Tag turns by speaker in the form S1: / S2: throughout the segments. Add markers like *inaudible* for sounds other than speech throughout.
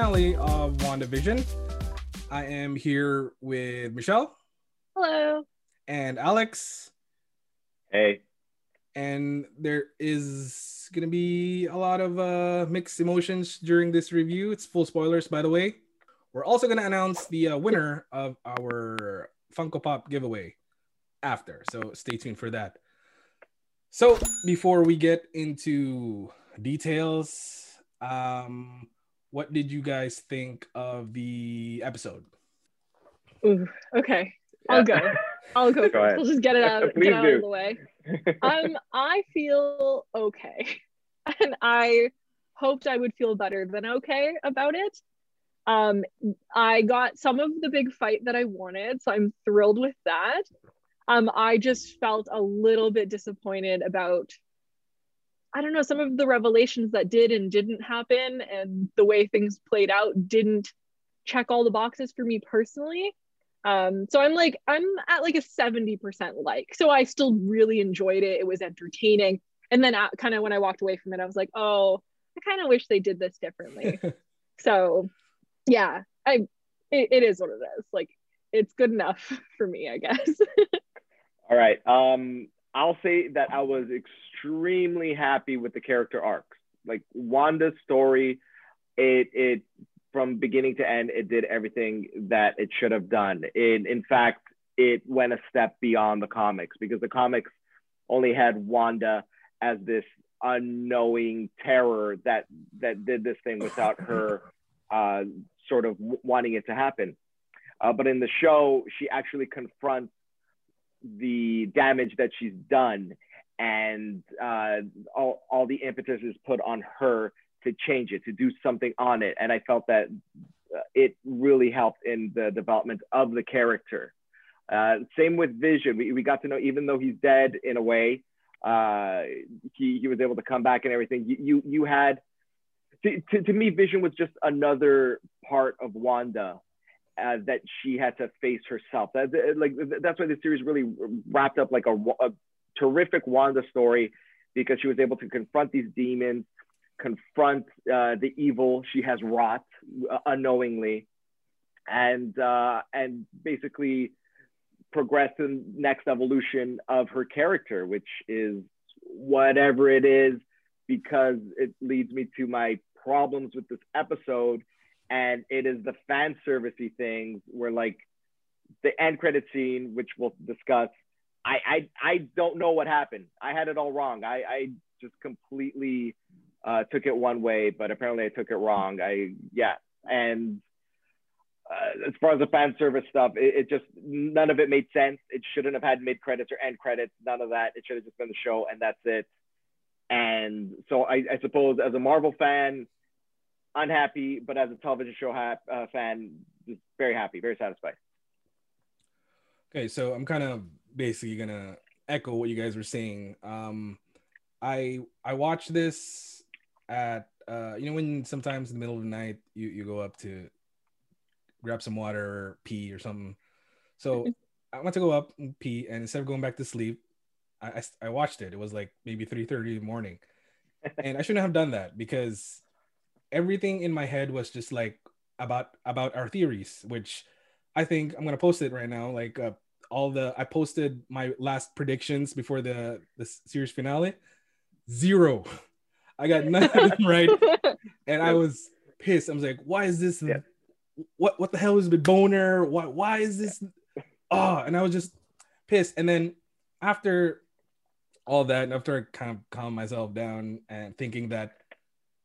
S1: finale of WandaVision. I am here with Michelle.
S2: Hello.
S1: And Alex.
S3: Hey.
S1: And there is going to be a lot of uh, mixed emotions during this review. It's full spoilers, by the way. We're also going to announce the uh, winner of our Funko Pop giveaway after. So stay tuned for that. So before we get into details, um, what did you guys think of the episode?
S2: Ooh, okay, I'll go. I'll go, *laughs* go first. We'll just get it out, *laughs* get out of the way. *laughs* Um, I feel okay, and I hoped I would feel better than okay about it. Um, I got some of the big fight that I wanted, so I'm thrilled with that. Um, I just felt a little bit disappointed about, I don't know, some of the revelations that did and didn't happen, and the way things played out didn't check all the boxes for me personally. Um, so I'm like, I'm at like a 70% like. So I still really enjoyed it. It was entertaining. And then uh, kind of when I walked away from it, I was like, oh, I kind of wish they did this differently. *laughs* so yeah, I it, it is what it is. Like it's good enough *laughs* for me, I guess. *laughs*
S3: All right. Um, I'll say that I was extremely happy with the character arcs. Like Wanda's story, it it from beginning to end, it did everything that it should have done. It, in fact, it went a step beyond the comics because the comics only had Wanda as this unknowing terror that that did this thing without *laughs* her uh, sort of wanting it to happen. Uh, but in the show, she actually confronts the damage that she's done and uh, all, all the impetus is put on her to change it to do something on it. And i felt that uh, it really helped in the development of the character. Uh, same with vision. We, we got to know even though he's dead in a way uh, he, he was able to come back and everything you, you, you had to, to, to me vision was just another part of wanda uh, that she had to face herself. That, like that's why the series really wrapped up like a, a, terrific Wanda story because she was able to confront these demons, confront uh, the evil she has wrought uh, unknowingly, and uh, and basically progress the next evolution of her character, which is whatever it is, because it leads me to my problems with this episode and it is the fan servicey things where like the end credit scene, which we'll discuss. I I I don't know what happened. I had it all wrong. I I just completely uh, took it one way, but apparently I took it wrong. I yeah, and uh, as far as the fan service stuff, it, it, just none of it made sense. It shouldn't have had mid credits or end credits. None of that. It should have just been the show, and that's it. And so I, I suppose as a Marvel fan, unhappy, but as a television show ha- uh, fan, just very happy, very satisfied.
S1: Okay, so I'm kind of basically gonna echo what you guys were saying. Um, I I watched this at uh, you know when sometimes in the middle of the night you you go up to grab some water or pee or something. So I went to go up and pee, and instead of going back to sleep, I I, I watched it. It was like maybe three thirty in the morning, and I shouldn't have done that because everything in my head was just like about about our theories, which I think I'm gonna post it right now. Like uh, all the I posted my last predictions before the the series finale. Zero. I got none of them *laughs* right, and I was pissed. I was like, "Why is this? Yeah. What what the hell is the boner? Why why is this? Oh!" *laughs* And I was just pissed. And then after all that, and after I kind of calmed myself down and thinking that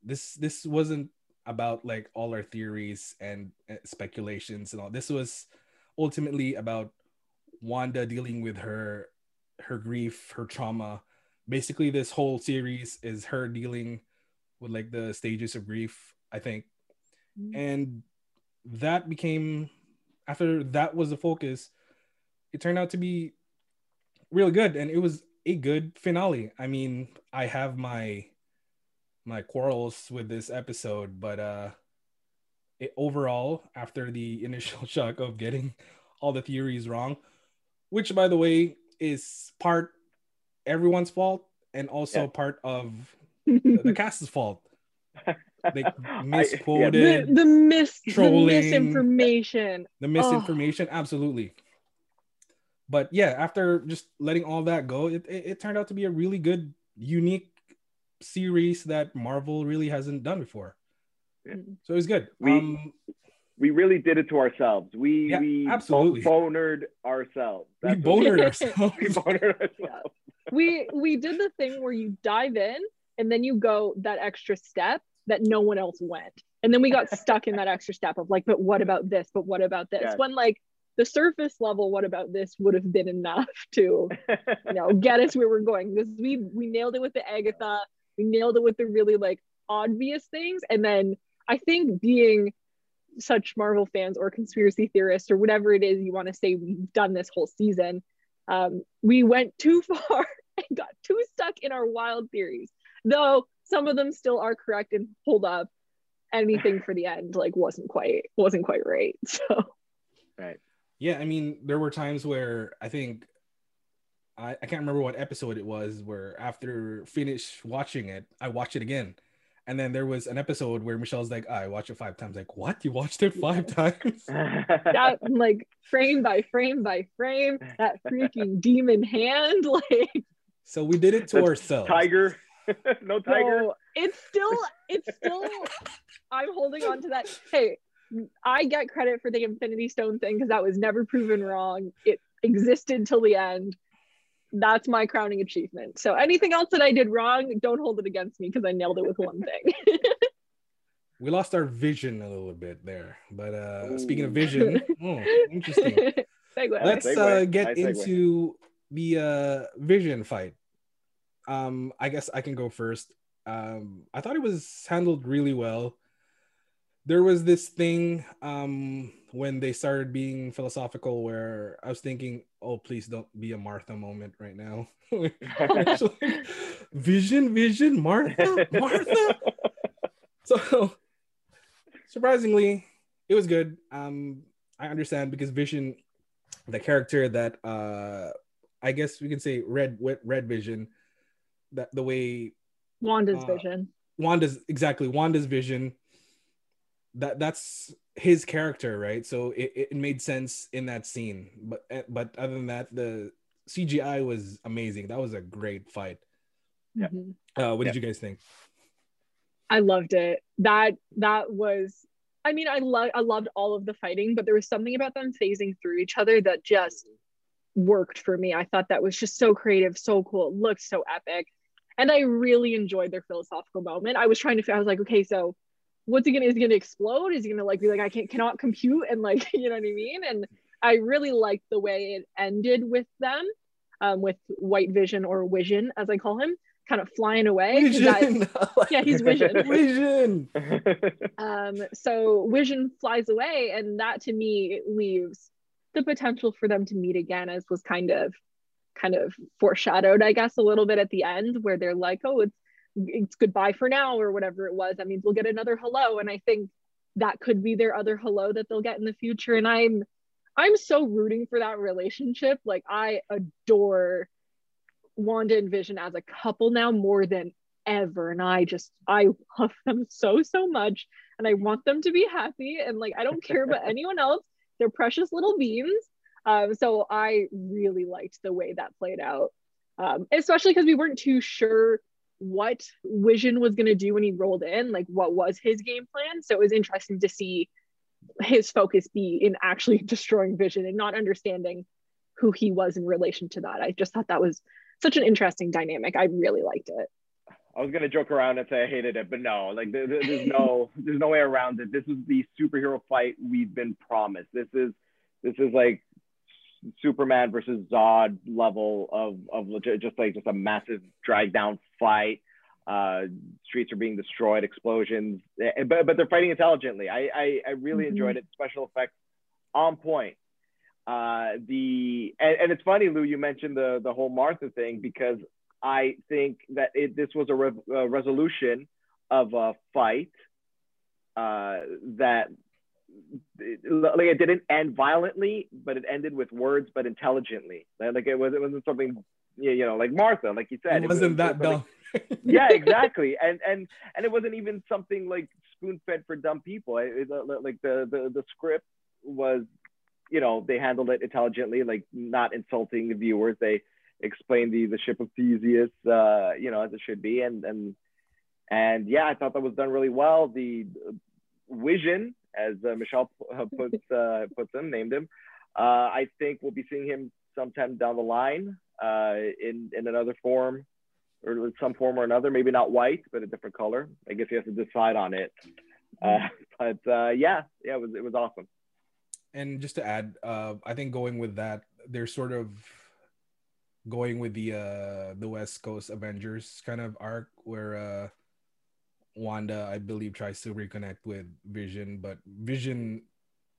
S1: this this wasn't about like all our theories and uh, speculations and all. This was ultimately about Wanda dealing with her her grief, her trauma. Basically, this whole series is her dealing with like the stages of grief, I think. Mm-hmm. And that became after that was the focus, it turned out to be really good and it was a good finale. I mean, I have my my quarrels with this episode, but uh, it, overall, after the *laughs* initial shock of getting all the theories wrong, which by the way is part everyone's fault and also yeah. part of the, *laughs* the cast's fault. like *laughs* misquoted,
S2: I, yeah. the, the mis trolling, the misinformation,
S1: the misinformation, oh. absolutely. But yeah, after just letting all that go, it, it, it turned out to be a really good, unique series that Marvel really hasn't done before. Yeah. So it was good.
S3: We, um, we really did it to ourselves. We yeah, we absolutely bonered ourselves.
S1: That's we bonered ourselves.
S3: we bonered ourselves.
S2: we we did the thing where you dive in and then you go that extra step that no one else went. And then we got *laughs* stuck in that extra step of like, but what about this? But what about this? Yes. When like the surface level, what about this would have been enough to, *laughs* you know, get us where we're going. Because we we nailed it with the Agatha, we nailed it with the really like obvious things. And then I think being such Marvel fans or conspiracy theorists or whatever it is you want to say we've done this whole season, um, we went too *laughs* far and got too stuck in our wild theories. Though some of them still are correct and hold up. Anything for the end like wasn't quite wasn't quite right. *laughs* So
S3: right.
S1: Yeah, I mean, there were times where I think I, I can't remember what episode it was where after finish watching it, I watched it again and then there was an episode where Michelle's like, I watched it five times. Like, what? You watched it five times? *laughs*
S2: that like frame by frame by frame, that freaking demon hand. *laughs* Like
S1: so we did it to That's ourselves.
S3: Tiger. *laughs* no tiger. No,
S2: it's still it's still I'm holding on to that. Hey, I get credit for the Infinity Stone thing because that was never proven wrong. It existed till the end that's my crowning achievement. So anything else that I did wrong, don't hold it against me because I nailed it with one thing. *laughs*
S1: we lost our vision a little bit there, but uh, speaking of vision, oh, interesting. *laughs* Segue. Let's uh, get into the uh, vision fight. Um, I guess I can go first. Um, I thought it was handled really well. There was this thing um, when they started being philosophical where I was thinking, oh, please don't be a Martha moment right now. *laughs* vision, vision, Martha, Martha. *laughs* so surprisingly, it was good. Um, I understand because Vision, the character that uh, I guess we can say Red Red Vision, that the way
S2: Wanda's uh, vision.
S1: Wanda's exactly Wanda's vision. That that's his character, right? So it, it made sense in that scene. But eh, but other than that, the CGI was amazing. That was a great fight.
S3: Yeah.
S1: Mm-hmm. Uh, what yeah. did you guys think?
S2: I loved it. That that was. I mean, I love I loved all of the fighting, but there was something about them phasing through each other that just worked for me. I thought that was just so creative, so cool. It looked so epic. And I really enjoyed their philosophical moment. I was trying to I was like, okay, so what's he gonna is he gonna explode? Is he gonna like be like i can't cannot compute and like *laughs* you know what i mean? And i really liked the way it ended with them um, with white vision or vision as i call him kind of flying away
S1: vision. *laughs*
S2: yeah he's vision. *laughs*
S1: Vision!
S2: Um so vision flies away and that to me leaves the potential for them to meet again as was kind of kind of foreshadowed i guess a little bit at the end where they're like oh it's it's goodbye for now or whatever it was. That means we'll get another hello. And i think that could be their other hello that they'll get in the future. And i'm i'm so rooting for that relationship. Like i adore wanda and vision as a couple now more than ever. And i just i love them so so much. And i want them to be happy. And like i don't *laughs* care about anyone else they're precious little beings um, so i really liked the way that played out. Um, especially because we weren't too sure what Vision was going to do when he rolled in, like what was his game plan. So it was interesting to see his focus be in actually *laughs* destroying Vision and not understanding who he was in relation to that. I just thought that was such an interesting dynamic. I really liked it.
S3: I was gonna joke around and say I hated it, but no, like there, there's no *laughs* there's no way around it. This is the superhero fight we've been promised. This is this is like Superman versus Zod level of of legit, just like just a massive drag down fight. Uh, streets are being destroyed, explosions, eh, but but they're fighting intelligently. I I, I really mm-hmm. enjoyed it. Special effects on point. Uh, the and, and it's funny, Lou, you mentioned the the whole Martha thing because I think that it, this was a, re- a resolution of a fight uh, that like it didn't end violently, but it ended with words, but intelligently. Like it was, it wasn't something you know, like Martha, like you said,
S1: it wasn't it that dumb.
S3: Like, *laughs* yeah, *laughs* exactly, and and and it wasn't even something like spoon fed for dumb people. It, it, like the the the script was, you know, they handled it intelligently, like not insulting the viewers. They explained the the ship of Theseus, uh, you know, as it should be, and and and yeah, I thought that was done really well. The Vision, as uh, Michelle puts uh, puts him, named him. Uh, I think we'll be seeing him sometime down the line uh, in in another form or some form or another. Maybe not white, but a different color. I guess you have to decide on it. Uh, *laughs* but uh, yeah, yeah, it was it was awesome.
S1: And just to add, uh, I think going with that, they're sort of going with the uh the West Coast Avengers kind of arc where uh Wanda, I believe, tries to reconnect with Vision, but Vision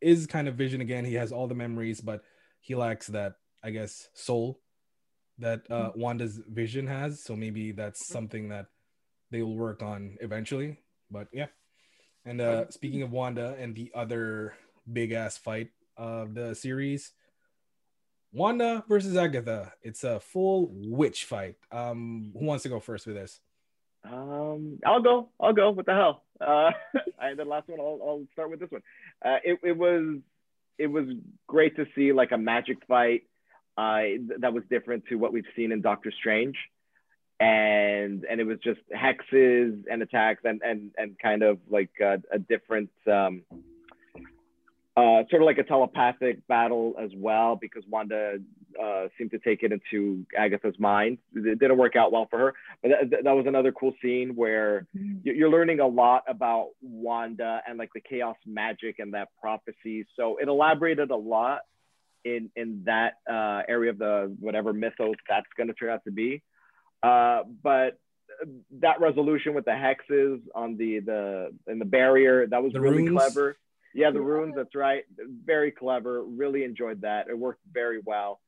S1: is kind of Vision again. He has all the memories, but he lacks that, I guess, soul that uh, mm-hmm. Wanda's Vision has. So maybe that's mm-hmm. something that they will work on eventually. But yeah. And uh, speaking of Wanda and the other big ass fight of the series, Wanda versus Agatha. It's a full witch fight. Um, who wants to go first with this?
S3: Um, I'll go. I'll go. What the hell? Uh, *laughs* and the last one, I'll, I'll start with this one. Uh, it, it was it was great to see like a magic fight uh, that was different to what we've seen in Doctor Strange, and and it was just hexes and attacks and and and kind of like a, a different um, uh, sort of like a telepathic battle as well because Wanda uh, seemed to take it into Agatha's mind. It didn't work out well for her, but that, that was another cool scene where mm-hmm. you're learning a lot about Wanda and like the chaos magic and that prophecy. So it elaborated a lot in in that uh, area of the whatever mythos that's going to turn out to be. Uh, but that resolution with the hexes on the the in the barrier that was the really runes. clever yeah, the runes. That's right. Very clever. Really enjoyed that. It worked very well.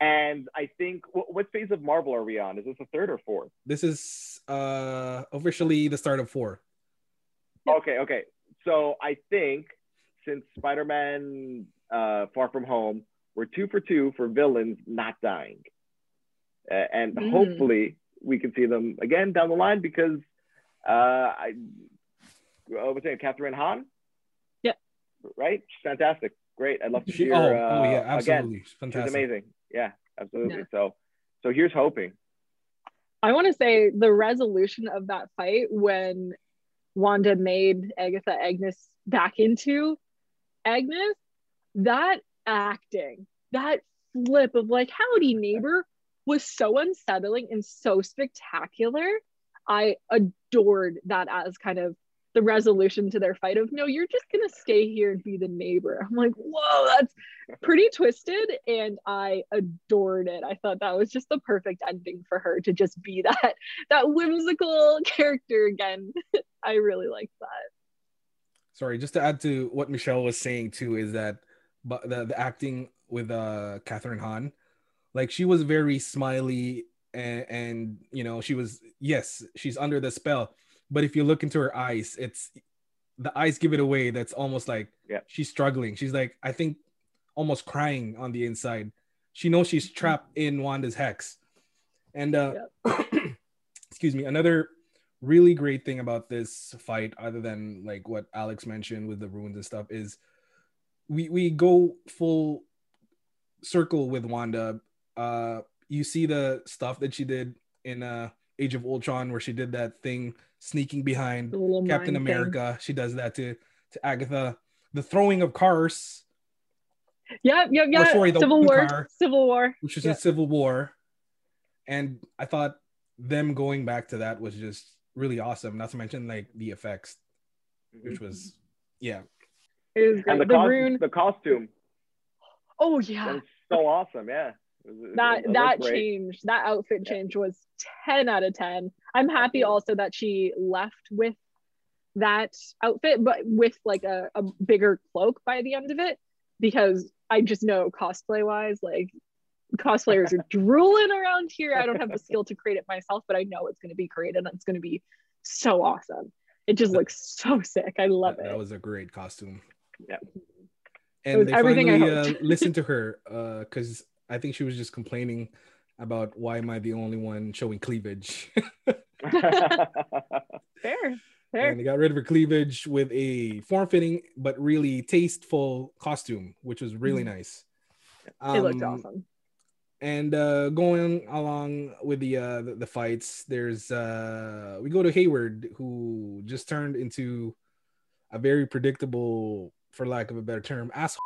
S3: And I think what phase of Marvel are we on? Is this the third or fourth?
S1: This is uh officially the start of four.
S3: Okay, okay. So I think since Spider-Man uh, Far From Home, we're two for two for villains not dying, uh, and mm. hopefully we can see them again down the line because uh, I, I was saying Kathryn Hahn Yeah, right? She's fantastic. Great. I'd love to see her. Oh, uh, oh yeah, absolutely. Again. Fantastic. She's amazing. Yeah, absolutely. Yeah. So, so here's hoping.
S2: I want to say the resolution of that fight when Wanda made Agatha Agnes back into Agnes, that acting, that flip of like, howdy, neighbor, was so unsettling and so spectacular. I adored that as kind of the resolution to their fight of no you're just gonna stay here and be the neighbor. I'm like whoa that's pretty twisted and i adored it. I thought that was just the perfect ending for her to just be that *laughs* that whimsical *laughs* character again. *laughs* I really liked that.
S1: Sorry just to add to what michelle was saying too is that but the, the acting with uh kathryn hahn like she was very smiley and, and you know she was yes she's under the spell but if you look into her eyes, it's the eyes give it away. That's almost like
S3: yeah.
S1: she's struggling. She's like, I think almost crying on the inside. She knows she's mm-hmm. trapped in Wanda's hex. And uh yeah. *clears throat* excuse me, another really great thing about this fight, other than like what Alex mentioned with the runes and stuff, is we we go full circle with Wanda. Uh you see the stuff that she did in uh Age of Ultron where she did that thing sneaking behind Captain America. Thing. She does that to to Agatha. The throwing of cars.
S2: Yeah, yeah, yeah. Sorry, the Civil War. Car, Civil War.
S1: Which is yep. in Civil War. And I thought them going back to that was just really awesome. Not to mention like the effects, which was yeah.
S2: It was great.
S3: And the, the, rune... the costume.
S2: Oh yeah.
S3: so awesome, yeah.
S2: that that change, that outfit yeah. change was 10 out of 10. I'm happy also that she left with that outfit, but with like a, a bigger cloak by the end of it, because I just know cosplay wise, like cosplayers are *laughs* drooling around here. I don't have the skill *laughs* to create it myself, but I know it's going to be created and it's going to be so awesome. It just looks so sick. I love
S1: that,
S2: it.
S1: That was a great costume.
S3: Yeah.
S1: And they everything finally uh, listened to her because uh, I think she was just complaining about why am I the only one showing cleavage. *laughs*
S2: Fair. Fair.
S1: And they got rid of her cleavage with a form-fitting but really tasteful costume, which was really mm nice.
S2: Um, it looked awesome.
S1: And uh, going along with the, uh, the, the fights, there's uh, we go to Hayward, who just turned into a very predictable, for lack of a better term, asshole.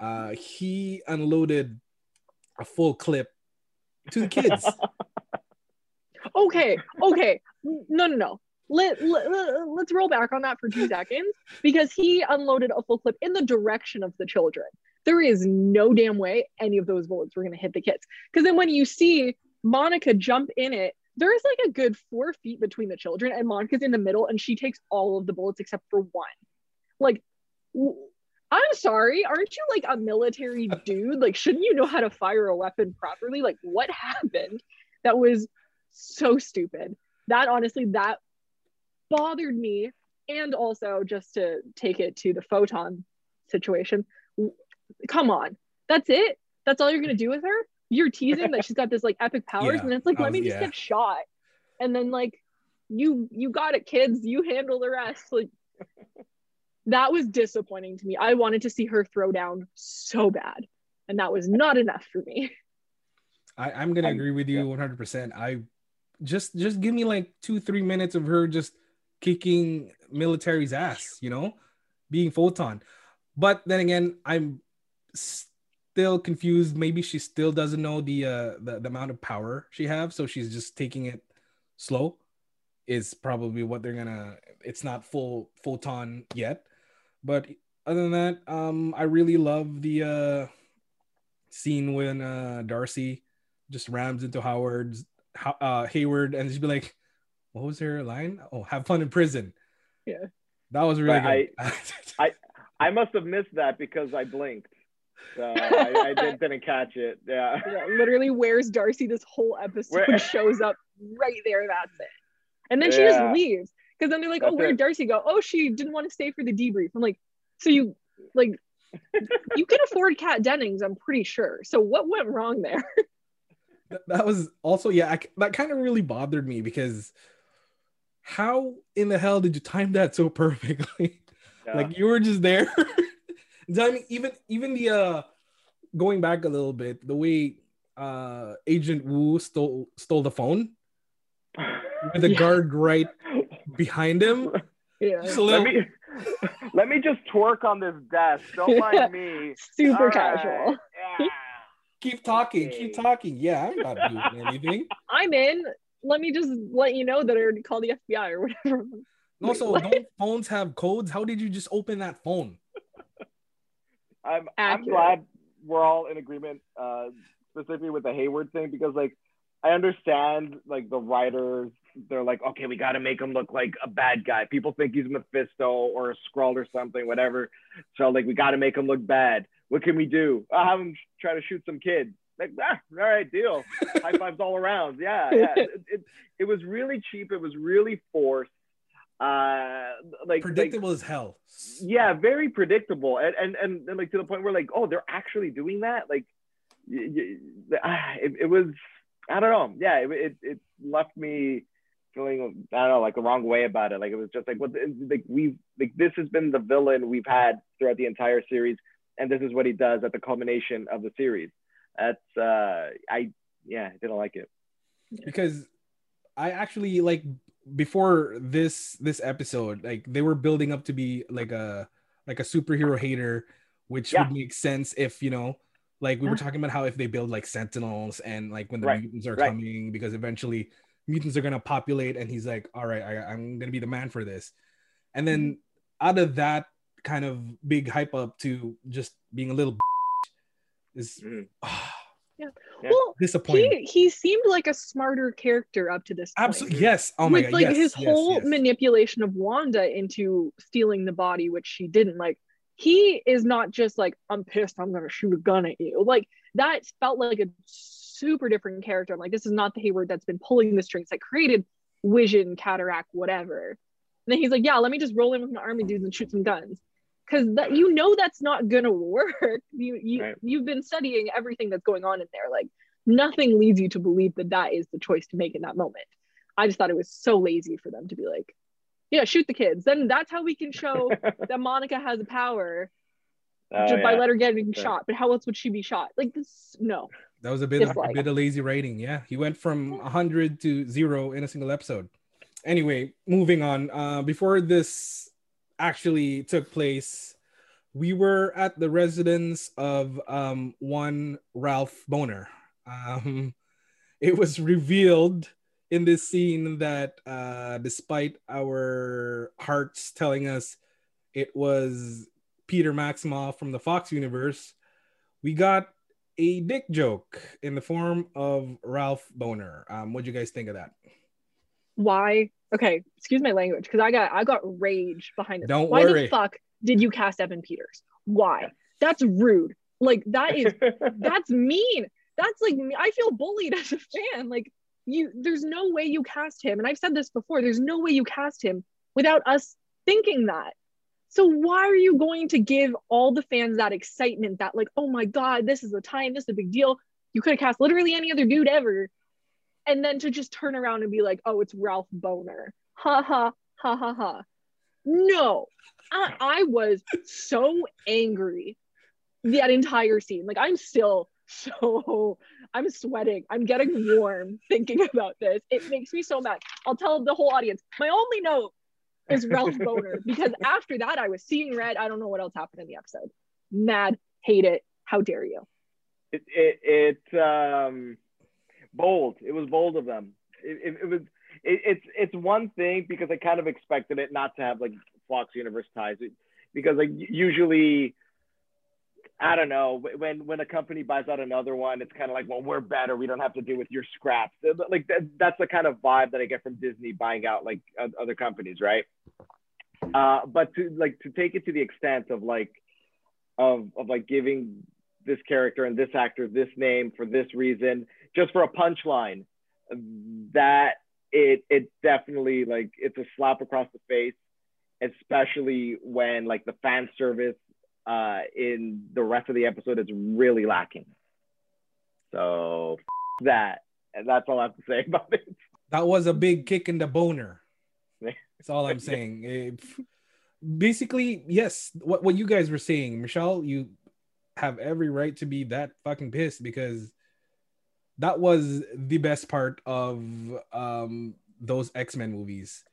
S1: Uh, he unloaded a full clip to the kids. *laughs*
S2: okay, okay, no, no, no let, let, let's roll back on that for two seconds because he unloaded a full clip in the direction of the children. There is no damn way any of those bullets were going to hit the kids. Because then when you see Monica jump in it, there is like a good four feet between the children, and Monica's in the middle, and she takes all of the bullets except for one. Like, I'm sorry, aren't you like a military *laughs* dude? Like, shouldn't you know how to fire a weapon properly? Like, what happened? That was so stupid. That honestly, that bothered me. And also, just to take it to the photon situation, come on, that's it. That's all you're gonna do with her. You're teasing that she's got this like epic *laughs* powers, yeah, and it's like, let me just yeah. get shot, and then like, you you got it, kids. You handle the rest. Like, that was disappointing to me. I wanted to see her throw down so bad, and that was not enough for me.
S1: I, I'm gonna agree with you 100. percent I just just give me like two three minutes of her just kicking military's ass, you know, being photon. But then again, I'm still confused. Maybe she still doesn't know the uh the, the amount of power she have, so she's just taking it slow. Is probably what they're gonna. It's not full photon yet, but other than that, um, I really love the uh scene when uh Darcy just rams into Howard's uh Hayward and she'd be like, what was her line? Oh, have fun in prison.
S2: Yeah.
S1: That was really good.
S3: I, I, *laughs* I must have missed that because I blinked. So I, I did, *laughs* not catch it. Yeah. yeah.
S2: Literally, where's Darcy? This whole episode Where? shows up right there. That's it. And then she just leaves because then they're like, that's "Oh, where'd it. Darcy go? Oh, she didn't want to stay for the debrief." I'm like, "So you like you can afford Kat Dennings? I'm pretty sure. So what went wrong there?" *laughs*
S1: that was also yeah. I, that kind of really bothered me because how in the hell did you time that so *laughs* perfectly? Yeah. like you were just there. *laughs* I mean, even even the uh going back a little bit, the way uh Agent Woo stole stole the phone with the yeah. guard right *laughs* behind him.
S2: Yeah.
S3: Little... Let me let me just twerk on this desk. Don't *laughs* mind me.
S2: Super All casual. Right.
S1: Yeah. Keep talking. Okay. Keep talking. Yeah, I'm not doing *laughs* anything.
S2: I'm in let me just let you know that I already called the FBI or whatever.
S1: no Also, don't phones have codes? How did you just open that phone?
S3: I'm I'm glad we're all in agreement, uh, specifically with the Hayward thing, because like I understand like the writers, they're like, okay, we got to make him look like a bad guy. People think he's Mephisto or a Skrull or something, whatever. So like we got to make him look bad. What can we do? I'll have him try to shoot some kids like, ah, all right, deal. *laughs* High fives all around. Yeah, yeah. It, it, it, was really cheap. It was really forced. Uh, like
S1: predictable
S3: like,
S1: as hell.
S3: Yeah, very predictable, and, and and and like to the point where like, oh, they're actually doing that. Like, ah, it, it was. I don't know. Yeah, it, it, it left me feeling I don't know like the wrong way about it. Like it was just like what like we've like this has been the villain we've had throughout the entire series, and this is what he does at the culmination of the series that's uh I yeah, I didn't like it.
S1: Because I actually like before this this episode, like they were building up to be like a like a superhero hater, which yeah. would make sense if you know, like we were talking about how if they build like sentinels and like when the right. mutants are right. coming, because eventually mutants are gonna populate, and he's like, all right, I, I'm gonna be the man for this, and then mm-hmm. out of that kind of big hype up to just being a little *laughs* is mm.
S2: oh, *sighs* yeah. yeah. Well, disappointing. He he seemed like a smarter character up to this
S1: point. Absolutely. Yes. Oh my With,
S2: god. Like yes, his yes, whole yes. manipulation of Wanda into stealing the body, which she didn't. Like he is not just like I'm pissed. I'm gonna shoot a gun at you. Like that felt like a super different character. I'm like this is not the Hayward that's been pulling the strings that created Vision, Cataract, whatever. And then he's like, yeah, let me just roll in with my army dudes and shoot some guns because that you know that's not gonna work. *laughs* You you right. you've been studying everything that's going on in there. Like nothing leads you to believe that that is the choice to make in that moment. I just thought it was so lazy for them to be like, yeah, shoot the kids. Then that's how we can show *laughs* that Monica has a power oh, just yeah. by let her getting yeah. shot. But how else would she be shot? Like this, no.
S1: That was a bit of, a bit of lazy writing. Yeah, he went from 100 to zero in a single episode. Anyway, moving on. Uh, before this actually took place, we were at the residence of um, one Ralph Bohner Um, *laughs* it was revealed in this scene that uh, despite our hearts telling us it was Peter Maximoff from the Fox universe, we got a dick joke in the form of Ralph Bohner. Um, what'd you guys think of that?
S2: Why? Okay, excuse my language, because I got I got rage behind this.
S1: Don't
S2: Why
S1: worry.
S2: the fuck did you cast Evan Peters? Why? That's rude. Like that is *laughs* that's mean. That's like I feel bullied as a fan. Like you there's no way you cast him. And i've said this before there's no way you cast him without us thinking that. So why are you going to give all the fans that excitement that like oh my god this is the time this is a big deal. You could have cast literally any other dude ever. And then to just turn around and be like oh it's ralph Bohner. Ha ha ha ha ha. No I, I was so angry that entire scene like i'm still *laughs* so I'm sweating. I'm getting warm *laughs* thinking about this. It makes me so mad. I'll tell the whole audience. My only note is Ralph *laughs* Bohner because after that I was seeing red. I don't know what else happened in the episode. Mad, hate it. How dare you?
S3: It it, it um bold. It was bold of them. It, it, it was it, it's it's one thing because I kind of expected it not to have like Fox Universe ties because like usually I don't know when when a company buys out another one, it's kind of like, well, we're better. We don't have to deal with your scraps. Like that, that's the kind of vibe that I get from Disney buying out like other companies, right? Uh, but to like to take it to the extent of like of of like giving this character and this actor this name for this reason, just for a punchline, that it it definitely like it's a slap across the face, especially when like the fan service uh, in the rest of the episode is really lacking. So that, and that's all I have to say *laughs* about it.
S1: That was a big kick in the boner. That's all I'm *laughs* saying. It, basically, yes, what, what you guys were saying, Michelle, you have every right to be that fucking pissed because that was the best part of um, those X-Men movies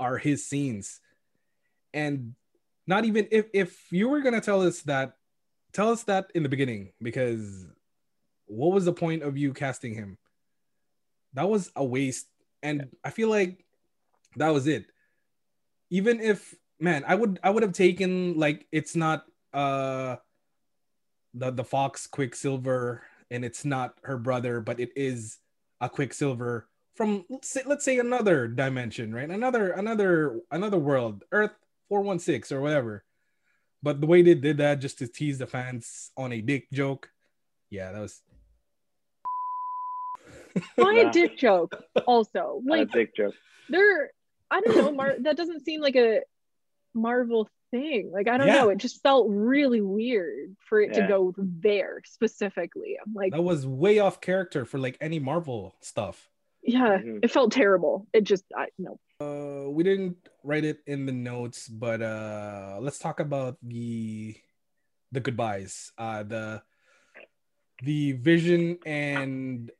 S1: are his scenes. And not even if if you were gonna tell us that tell us that in the beginning because what was the point of you casting him? That was a waste and i feel like that was it. Even if man i would i would have taken like it's not uh the the fox quicksilver and it's not her brother but it is a quicksilver from let's say, let's say another dimension right? Another another another world earth 416 or whatever. But the way they did that just to tease the fans on a dick joke, yeah, that was.
S2: Why a dick joke? Also, like
S3: a dick joke.
S2: There, I don't know. Mar- that doesn't seem like a Marvel thing. Like I don't yeah. know. It just felt really weird for it yeah. to go there specifically. I'm like,
S1: that was way off character for like any Marvel stuff.
S2: Yeah, mm-hmm. it felt terrible. It just, I no.
S1: Uh, we didn't write it in the notes, but uh, let's talk about the the goodbyes. Uh, the the Vision and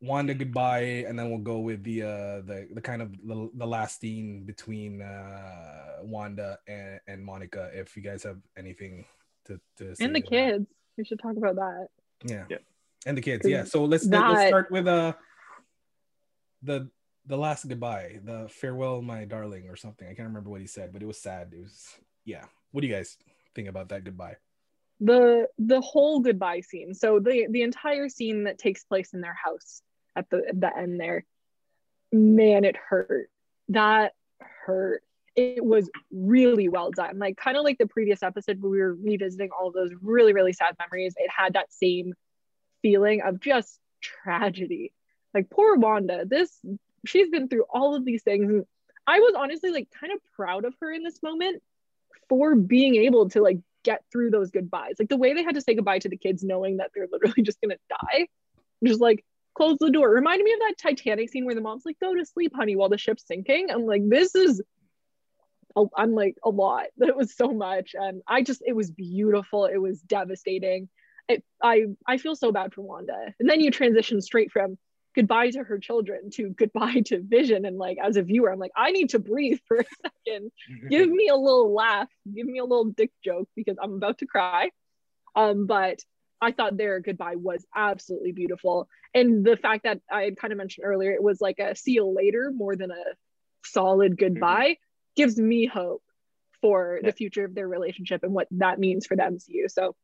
S1: Wanda goodbye, and then we'll go with the uh the the kind of the, the last scene between uh Wanda and, and Monica. If you guys have anything to to
S2: say and the kids, we should talk about that.
S1: Yeah, yeah, and the kids. Yeah. So let's that... let's start with uh the the last goodbye, the farewell, my darling, or something. I can't remember what he said, but it was sad. It was yeah. What do you guys think about that goodbye?
S2: The the whole goodbye scene. So the the entire scene that takes place in their house at the the end there, man, it hurt. That hurt. It was really well done. Like kind of like the previous episode where we were revisiting all those really really sad memories. It had that same feeling of just tragedy like poor Wanda, this she's been through all of these things. I was honestly like kind of proud of her in this moment for being able to like get through those goodbyes. Like the way they had to say goodbye to the kids knowing that they're literally *laughs* just gonna die. just like close the door. Reminded me of that Titanic scene where the mom's like, "Go to sleep, honey," while the ship's sinking. I'm like, this is. I'm like a lot. *laughs* It was so much, and I just it was beautiful. It was devastating. It, I I feel so bad for Wanda, and then you transition straight from goodbye to her children to goodbye to Vision, and like as a viewer, I'm like, I need to breathe for a second. give me a little laugh, give me a little dick joke because I'm about to cry. Um, but I thought their goodbye was absolutely beautiful. And the fact that I had kind of mentioned earlier, it was like a see you later more than a solid goodbye mm-hmm. gives me hope for yeah. the future of their relationship and what that means for the MCU. So,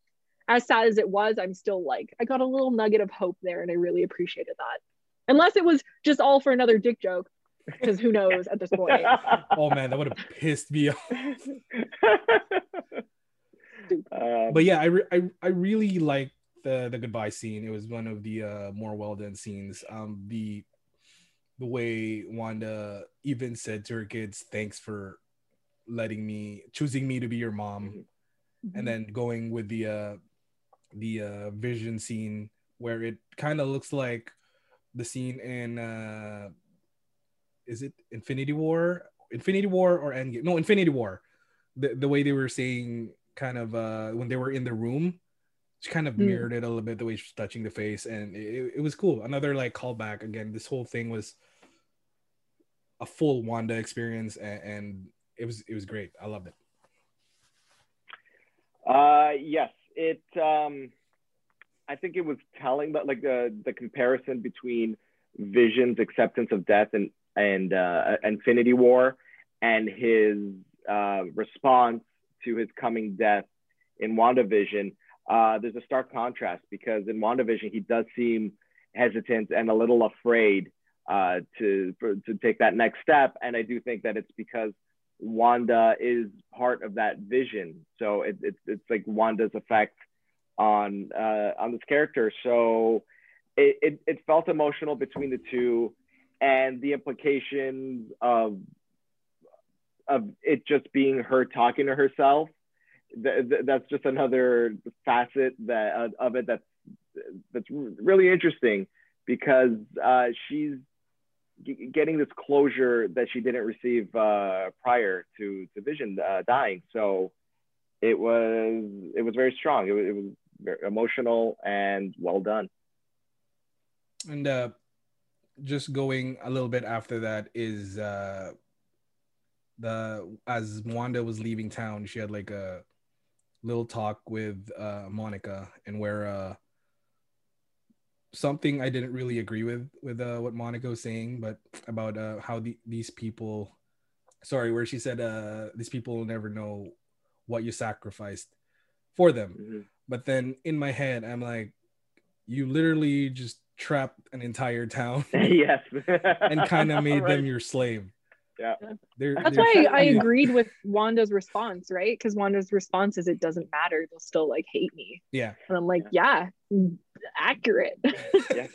S2: as sad as it was, I'm still like, I got a little nugget of hope there and I really appreciated that. Unless it was just all for another dick joke, because who knows at this point. *laughs*
S1: oh man, that would have pissed me off. Um, but yeah, I, re- I I really like the the goodbye scene. It was one of the uh, more well done scenes. Um, the the way Wanda even said to her kids, "Thanks for letting me choosing me to be your mom," mm-hmm. and then going with the uh, the uh, vision scene where it kind of looks like the scene in uh, is it Infinity War? Infinity War or Endgame? No, Infinity War. The the way they were saying kind of uh when they were in the room she kind of mm. mirrored it a little bit the way she was touching the face and it, it was cool another like callback again this whole thing was a full wanda experience and, and it was it was great i loved it
S3: uh yes it um i think it was telling but like the the comparison between vision's acceptance of death and and uh infinity war and his uh response to his coming death in WandaVision, uh, there's a stark contrast because in WandaVision, he does seem hesitant and a little afraid uh, to, for, to take that next step. And I do think that it's because Wanda is part of that vision. So it, it it's like Wanda's effect on, uh, on this character. So it, it, it felt emotional between the two and the implications of of it just being her talking to herself th- th- that's just another facet that uh, of it that's that's really interesting because uh, she's getting this closure that she didn't receive uh, prior to to Vision uh, dying. So it was it was very strong. It was, it was very emotional and well done.
S1: And uh, just going a little bit after that is uh, the as Wanda was leaving town, she had like a little talk with uh, Monica, and where uh, something I didn't really agree with with uh, what Monica was saying, but about uh, how the, these people, sorry, where she said uh, these people will never know what you sacrificed for them. Mm-hmm. But then in my head, I'm like, you literally just trapped an entire town. *laughs*
S3: yes. *laughs*
S1: and kind of *laughs* made right. them your slave
S3: yeah.
S2: They're, That's they're why I agreed with Wanda's response, right? Because Wanda's response is it doesn't matter. They'll still like hate me.
S1: Yeah.
S2: And I'm like, yeah, yeah mm, accurate.
S3: yeah.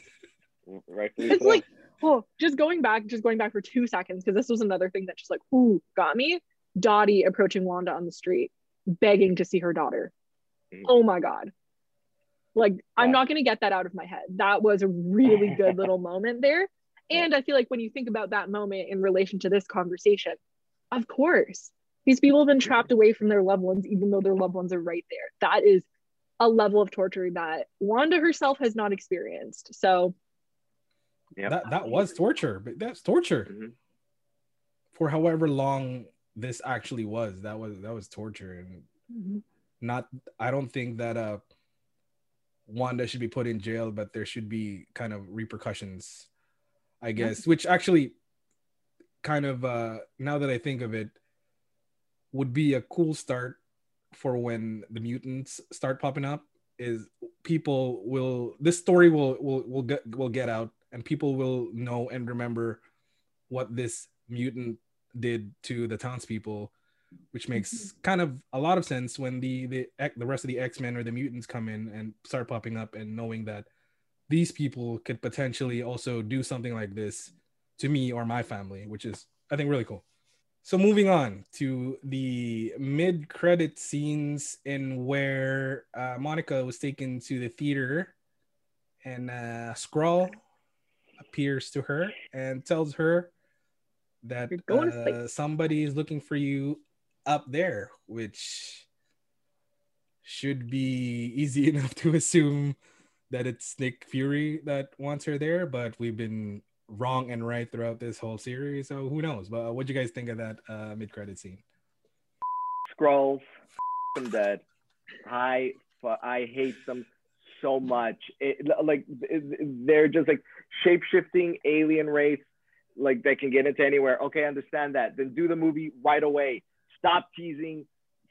S3: Right.
S2: It's like, oh, just going back, just going back for two seconds, because this was another thing that just like, ooh, got me. Dottie approaching Wanda on the street, begging to see her daughter. Oh my God. Like, yeah. I'm not going to get that out of my head. That was a really good *laughs* little moment there. And I feel like when you think about that moment in relation to this conversation, of course, these people have been trapped away from their loved ones, even though their loved ones are right there. That is a level of torture that Wanda herself has not experienced. So,
S1: yeah, that, that was torture, but that's torture mm-hmm. for however long this actually was. That was that was torture, and mm-hmm. Not. I don't think that uh Wanda should be put in jail, but there should be kind of repercussions I guess, which actually kind of uh now that I think of it would be a cool start for when the mutants start popping up is people will this story will will will get will get out and people will know and remember what this mutant did to the townspeople which makes mm-hmm. kind of a lot of sense when the the the rest of the X-Men or the mutants come in and start popping up and knowing that these people could potentially also do something like this to me or my family, which is I think really cool. So moving on to the mid-credit scenes in where uh, Monica was taken to the theater, and uh, Skrull appears to her and tells her that uh, somebody is looking for you up there, which should be easy *laughs* enough to assume that it's Nick Fury that wants her there, but we've been wrong and right throughout this whole series. So who knows? But uh, what do you guys think of that uh, mid-credit scene?
S3: Skrulls, *laughs* I'm dead. I I hate them so much. It, like they're just like shape shifting alien race, like they can get into anywhere. Okay, understand that. Then do the movie right away. Stop teasing.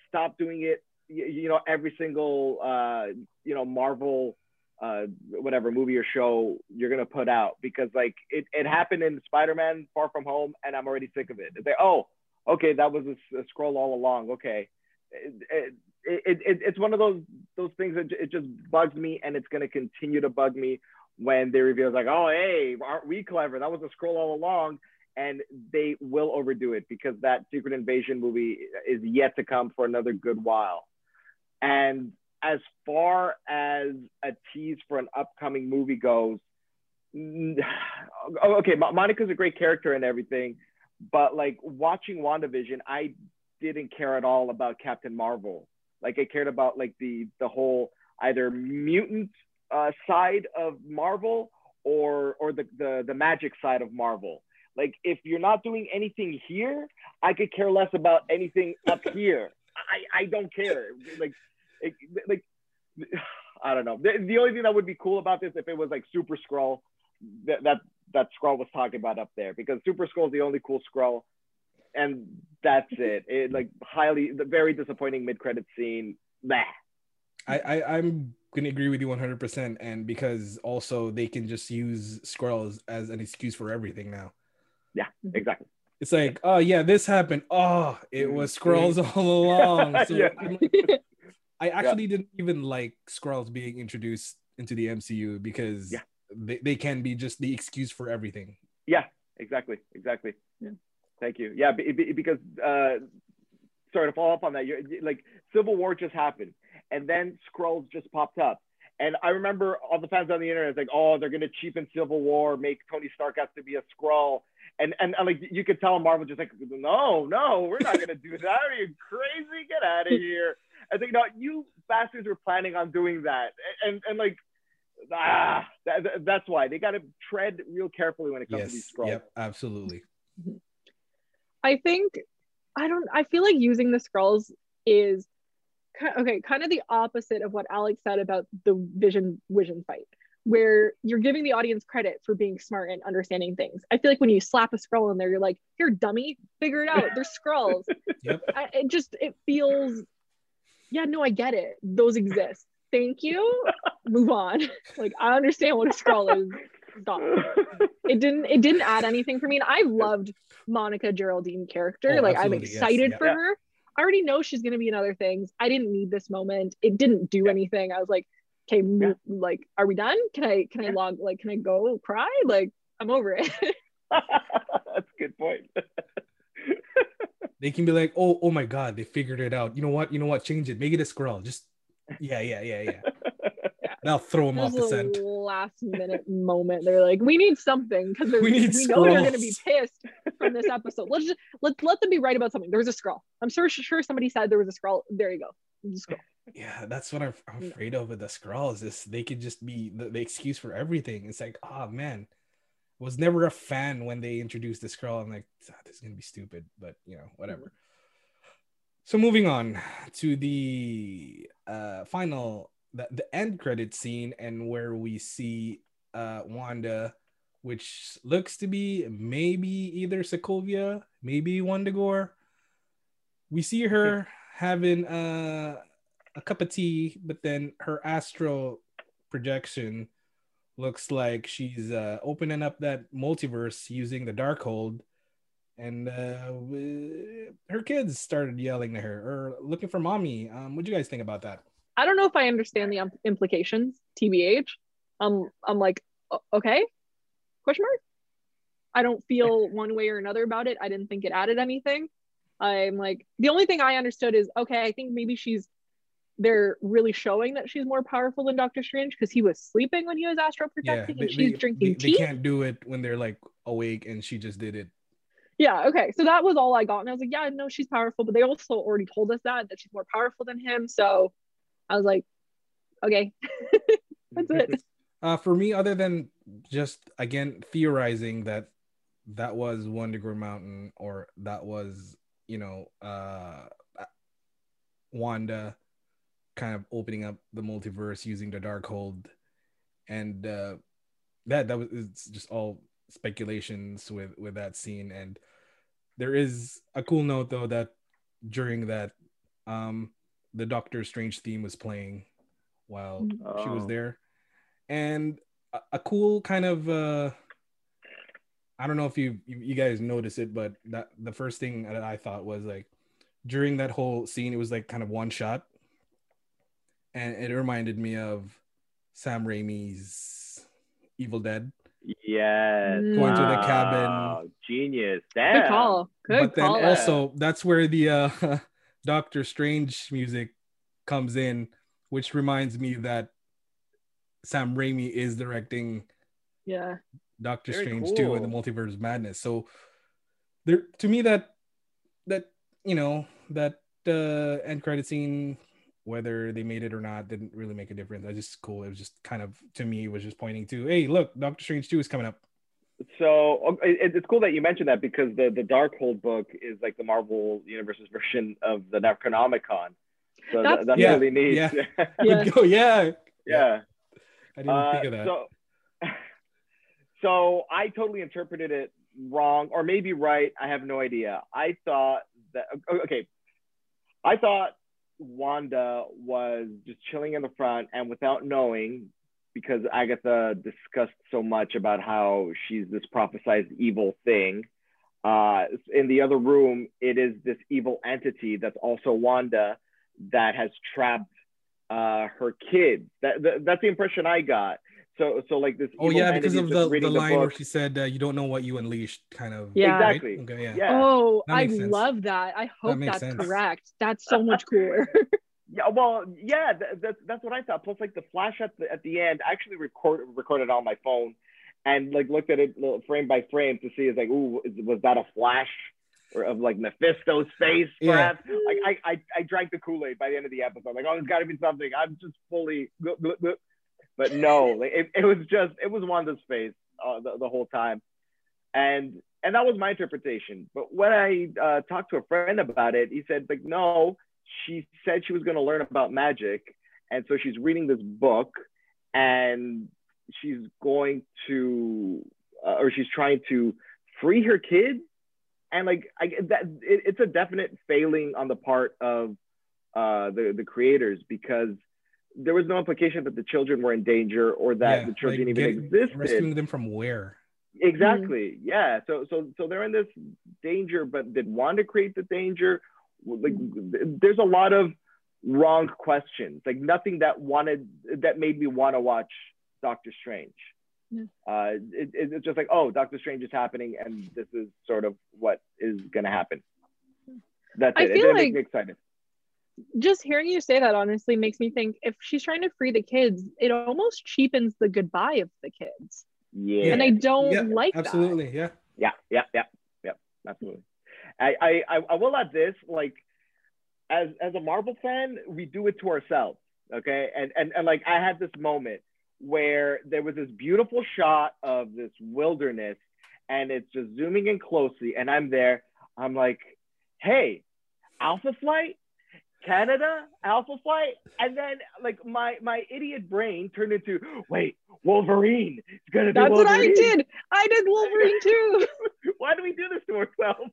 S3: Stop doing it. You, you know every single uh, you know Marvel uh, whatever movie or show you're gonna put out because like it, it happened in Spider-Man Far From Home and I'm already sick of it. They oh okay that was a, a Skrull all along okay. It, it, it, it, it's one of those those things that it just bugs me and it's gonna continue to bug me when they reveal like oh hey aren't we clever that was a Skrull all along and they will overdo it because that Secret Invasion movie is yet to come for another good while and as far as a tease for an upcoming movie goes, *sighs* okay, Monica's a great character and everything, but like watching WandaVision, I didn't care at all about Captain Marvel. Like I cared about like the the whole either mutant uh, side of Marvel or or the, the the magic side of Marvel. Like if you're not doing anything here, I could care less about anything up *laughs* here. I, I don't care. Like it, like *sighs* I don't know. The, the, only thing that would be cool about this if it was like Super Skrull that that that Skrull was talking about up there because Super Skrull is the only cool Skrull, and that's *laughs* it. It like highly the very disappointing mid credit scene. Nah.
S1: I, I I'm gonna agree with you 100 percent and because also they can just use Skrulls as an excuse for everything now.
S3: Yeah, mm-hmm. exactly.
S1: It's like, oh yeah, this happened. Oh, it mm-hmm. was Skrulls mm-hmm. all along. *laughs* So yeah. I actually yeah. didn't even like Skrulls being introduced into the MCU because yeah. they, they can be just the excuse for everything.
S3: Yeah, exactly, exactly. Yeah. Thank you. Yeah, because uh, sorry to follow up on that. You're, like Civil War just happened, and then Skrulls just popped up. And I remember all the fans on the internet like, oh, they're gonna cheapen Civil War, make Tony Stark has to be a Skrull. And, and, and like you could tell Marvel just like, no, no, we're not gonna do that. Are you crazy? Get out of *laughs* here. I think, no, you bastards were planning on doing that, and and like, ah, that, that's why they got to tread real carefully when it comes yes, to these Skrulls. Yep,
S1: absolutely.
S2: I think I don't. I feel like using the Skrulls is okay, kind of the opposite of what Alex said about the Vision Vision fight, where you're giving the audience credit for being smart and understanding things. I feel like when you slap a Skrull in there, you're like, "Here, dummy, figure it out. They're *laughs* Skrulls." yep. I, it just it feels yeah, no, I get it. Those exist. Thank you. Move on. *laughs* Like I understand what a Skrull is. Stop. It didn't it didn't add anything for me. And I loved Monica Geraldine character. Oh, like I'm excited yes. for yeah. her. I already know she's gonna be in other things. I didn't need this moment. It didn't do anything. I was like, okay, yeah. like, are we done? Can I can I log like can I go cry? Like I'm over it. *laughs*
S3: That's a good point *laughs*
S1: they can be like, oh, oh my god, they figured it out. You know what? You know what? Change it. Make it a Skrull. Just yeah, yeah, yeah, yeah. *laughs* That'll throw them off the scent.
S2: Last minute moment, they're like, "We need something because we, need we know they're going to be pissed from this episode. Let's just let let them be right about something. There's a Skrull I'm sure sure somebody said there was a Skrull There you go. Skrull.
S1: Yeah, that's what I'm, I'm afraid of with the Skrulls. Is they could just be the, the excuse for everything. It's like, oh man, was never a fan when they introduced the Skrull I'm like, oh, this is gonna be stupid, but you know, whatever. So moving on to the uh, final, the, the end credit scene, and where we see uh, Wanda, which looks to be maybe either Sokovia, maybe Wundagore. We see her having uh, a cup of tea, but then her astral projection looks like she's uh, opening up that multiverse using the Darkhold and uh, her kids started yelling to her or looking for mommy. Um, what do you guys think about that?
S2: I don't know if I understand the implications. TBH, um, I'm like, okay, question mark. I don't feel *laughs* one way or another about it. I didn't think it added anything. I'm like, the only thing I understood is okay. I think maybe she's they're really showing that she's more powerful than Doctor Strange because he was sleeping when he was astral projecting yeah, and she's
S1: they,
S2: drinking
S1: they,
S2: tea.
S1: They can't do it when they're like awake and she just did it.
S2: Yeah, okay. So that was all I got. And I was like, yeah, no, she's powerful, but they also already told us that that she's more powerful than him. So I was like, okay. *laughs* That's it. *laughs*
S1: Uh, for me, other than just again theorizing that that was Wundagore Mountain or that was, you know, uh Wanda kind of opening up the multiverse using the Darkhold, and uh, that that was it's just all speculations with with that scene. And there is a cool note though that during that, um, the Doctor Strange theme was playing while oh. she was oh. there, and a, a cool kind of. Uh, I don't know if you you guys notice it, but that the first thing that I thought was like during that whole scene, it was like kind of one shot, and it reminded me of Sam Raimi's Evil Dead.
S3: Yes.
S1: Going to the cabin.
S3: Genius. Damn.
S2: Good call. Good
S1: but then also that's where the uh, *laughs* Doctor Strange music comes in, which reminds me that Sam Raimi is directing
S2: yeah
S1: Doctor Very Strange cool. 2 in the Multiverse of Madness. So there to me that that you know that uh end credit scene whether they made it or not didn't really make a difference. I just cool. It was just kind of to me it was just pointing to, hey, look, Doctor Strange two is coming up.
S3: So it's cool that you mentioned that because the the Darkhold book is like the Marvel Universe's *laughs* version of the Necronomicon. So that's, that's yeah, really neat.
S1: Yeah. *laughs* *laughs* yeah.
S3: Oh,
S1: yeah.
S3: Yeah.
S1: I didn't uh, think of that.
S3: So, so I totally interpreted it wrong, or maybe right. I have no idea. I thought that okay. I thought Wanda was just chilling in the front and without knowing, because Agatha discussed so much about how she's this prophesized evil thing. Uh, in the other room, it is this evil entity that's also Wanda that has trapped uh, her kids. That, that, that's the impression I got. So, so like this.
S1: Oh yeah, because of the, the line the where she said, uh, "You don't know what you unleashed," kind of.
S2: Yeah,
S3: exactly.
S1: Okay, yeah.
S2: yeah. Oh, I sense. love that. I hope that that's sense. correct. That's so much cooler. *laughs*
S3: yeah, well, yeah, that's that's what I thought. Plus, like the flash at the at the end, I actually record recorded on my phone, and like looked at it frame by frame to see, is like, ooh, was that a flash? Or of like Mephisto's face, perhaps. Yeah. Like I, I, I drank the Kool Aid by the end of the episode. Like, oh, there's got to be something. I'm just fully but no, like it, it was just it was Wanda's face uh, the, the whole time, and and that was my interpretation. But when I uh, talked to a friend about it, he said like no, she said she was going to learn about magic, and so she's reading this book, and she's going to uh, or she's trying to free her kids and like I, that it, it's a definite failing on the part of uh, the the creators because there was no implication that the children were in danger or that yeah, the children like even existed.
S1: Rescuing them from where?
S3: Exactly. Mm-hmm. Yeah. So so so they're in this danger, but did Wanda create the danger? Like there's a lot of wrong questions. Like nothing that wanted that made me want to watch Doctor Strange. Yeah. Uh, it, it's just like, oh, Doctor Strange is happening, and this is sort of what is going to happen. That's I it. It didn't like, make me excited
S2: just hearing you say that honestly makes me think if she's trying to free the kids, it almost cheapens the goodbye of the kids.
S3: Yeah.
S2: And I don't yeah, like
S1: absolutely.
S2: That.
S1: Yeah.
S3: Yeah. Yeah. Yeah. Yeah. Absolutely. I, I I will add this like as as a Marvel fan, we do it to ourselves. Okay. And and, and like I had this moment where there was this beautiful shot of this wilderness and it's just zooming in closely and I'm there. I'm like, hey, Alpha Flight, Canada, Alpha Flight, and then like my my idiot brain turned into wait Wolverine. It's gonna be.
S2: That's
S3: Wolverine.
S2: what I did. I did Wolverine *laughs* too. *laughs*
S3: Why do we do this to ourselves?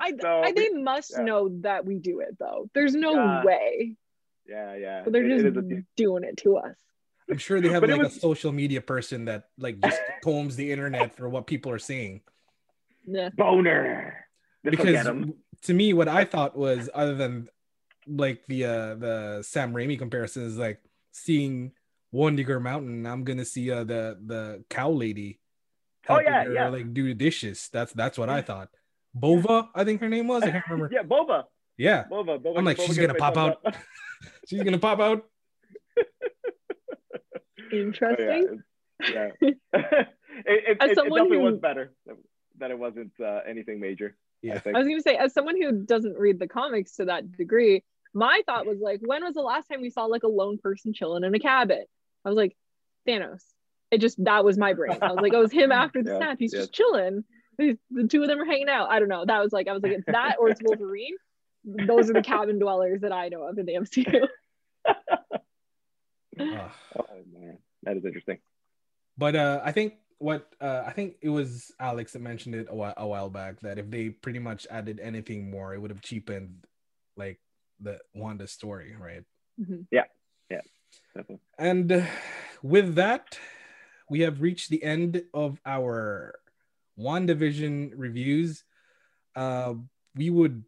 S2: I, *laughs* so, I they must yeah. know that we do it though. There's no
S3: yeah.
S2: way.
S3: Yeah, yeah.
S2: But they're it, just it doing it to us.
S1: I'm sure they have like was... a social media person that like just combs the internet for what people are seeing.
S2: Yeah.
S3: Bohner.
S1: This because to me, what I thought was other than like the uh the Sam Raimi comparison is like seeing Wundagore Mountain. I'm gonna see uh the the cow lady.
S3: Oh yeah,
S1: her,
S3: yeah.
S1: Like do the dishes. That's that's what I thought. Bova, I think her name was. I can't remember. *laughs*
S3: yeah, Bova.
S1: Yeah. Boba, Boba, I'm like, Boba *laughs* she's gonna, pop out. she's gonna pop out.
S2: Interesting.
S3: Oh, yeah. yeah. *laughs* it, it, it, it, definitely who... was better that it wasn't uh, anything major.
S1: Yeah.
S2: I, I was gonna say, as someone who doesn't read the comics to that degree, my thought was like, when was the last time we saw like a lone person chilling in a cabin? I was like, Thanos. It just that was my brain. I was like, oh, it was him *laughs* after the yeah, snap. He's yeah. just chilling. The two of them are hanging out. I don't know. That was like, I was like, it's that or it's *laughs* Wolverine. Those are the cabin dwellers that I know of in the MCU. *laughs*
S3: oh man, that is interesting.
S1: But uh, I think what uh, I think it was Alex that mentioned it a while, a while back that if they pretty much added anything more, it would have cheapened like the Wanda story, right?
S3: Mm-hmm. Yeah, yeah.
S1: Definitely. And uh, with that, we have reached the end of our WandaVision reviews. Uh, we would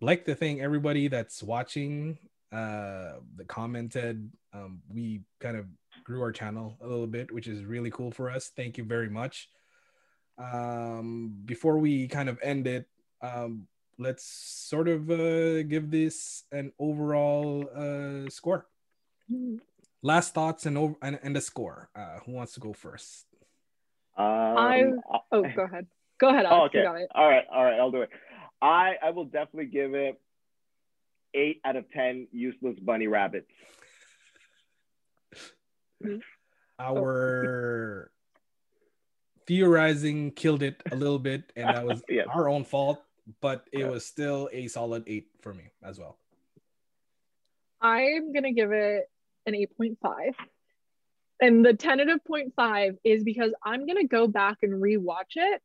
S1: like to thank everybody that's watching, uh, that commented. Um, we kind of grew our channel a little bit, which is really cool for us. Thank you very much. Um, before we kind of end it, um, let's sort of uh, give this an overall uh, score. Last thoughts and over and, and a score. Uh, who wants to go first?
S3: Um,
S2: I oh, go ahead. Go ahead.
S3: Alex, oh, okay. All right. All right. I'll do it. I I will definitely give it eight out of ten useless bunny rabbits. *laughs*
S1: Our theorizing killed it a little bit, and that was *laughs* yes. our own fault but it yeah. was still a solid eight for me as well.
S2: I'm gonna give it an 8.5. And the tentative 0.5 is because I'm gonna go back and rewatch it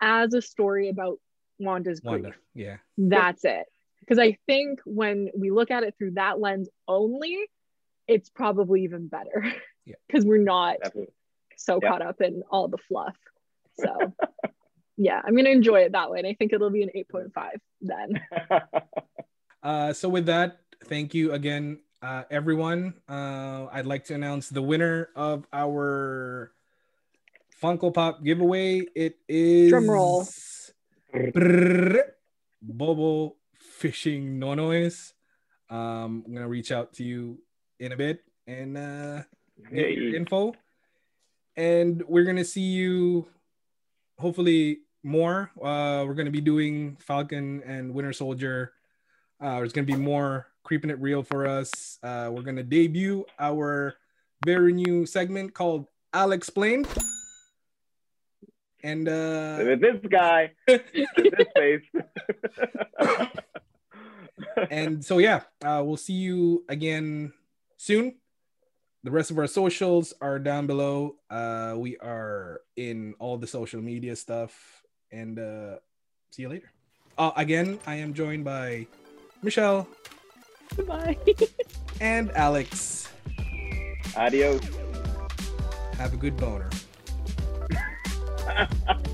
S2: as a story about Wanda's grief. Wanda,
S1: yeah.
S2: That's it. Because I think when we look at it through that lens only, it's probably even better.
S1: Yeah. *laughs*
S2: Because we're not Definitely. so yeah. caught up in all the fluff. So *laughs* yeah, I'm gonna enjoy it that way, and I think it'll be an 8.5 then. *laughs*
S1: uh, so with that, thank you again, uh, everyone. Uh, I'd like to announce the winner of our Funko Pop giveaway. It is
S2: drum roll.
S1: Bobo Fishing Nonoes. Um, I'm gonna reach out to you in a bit and uh, get hey. your info, and we're gonna see you hopefully more. Uh, we're going to be doing Falcon and Winter Soldier. Uh, there's going to be more creeping it real for us. Uh, we're going to debut our very new segment called I'll Explain. And uh,
S3: this guy, *laughs* this face.
S1: and so yeah, uh, we'll see you again soon the rest of our socials are down below. Uh, we are in all the social media stuff, and uh, see you later. Uh, again, I am joined by Michelle.
S2: Goodbye. *laughs*
S1: and Alex.
S3: Adios.
S1: Have a good boner. *laughs*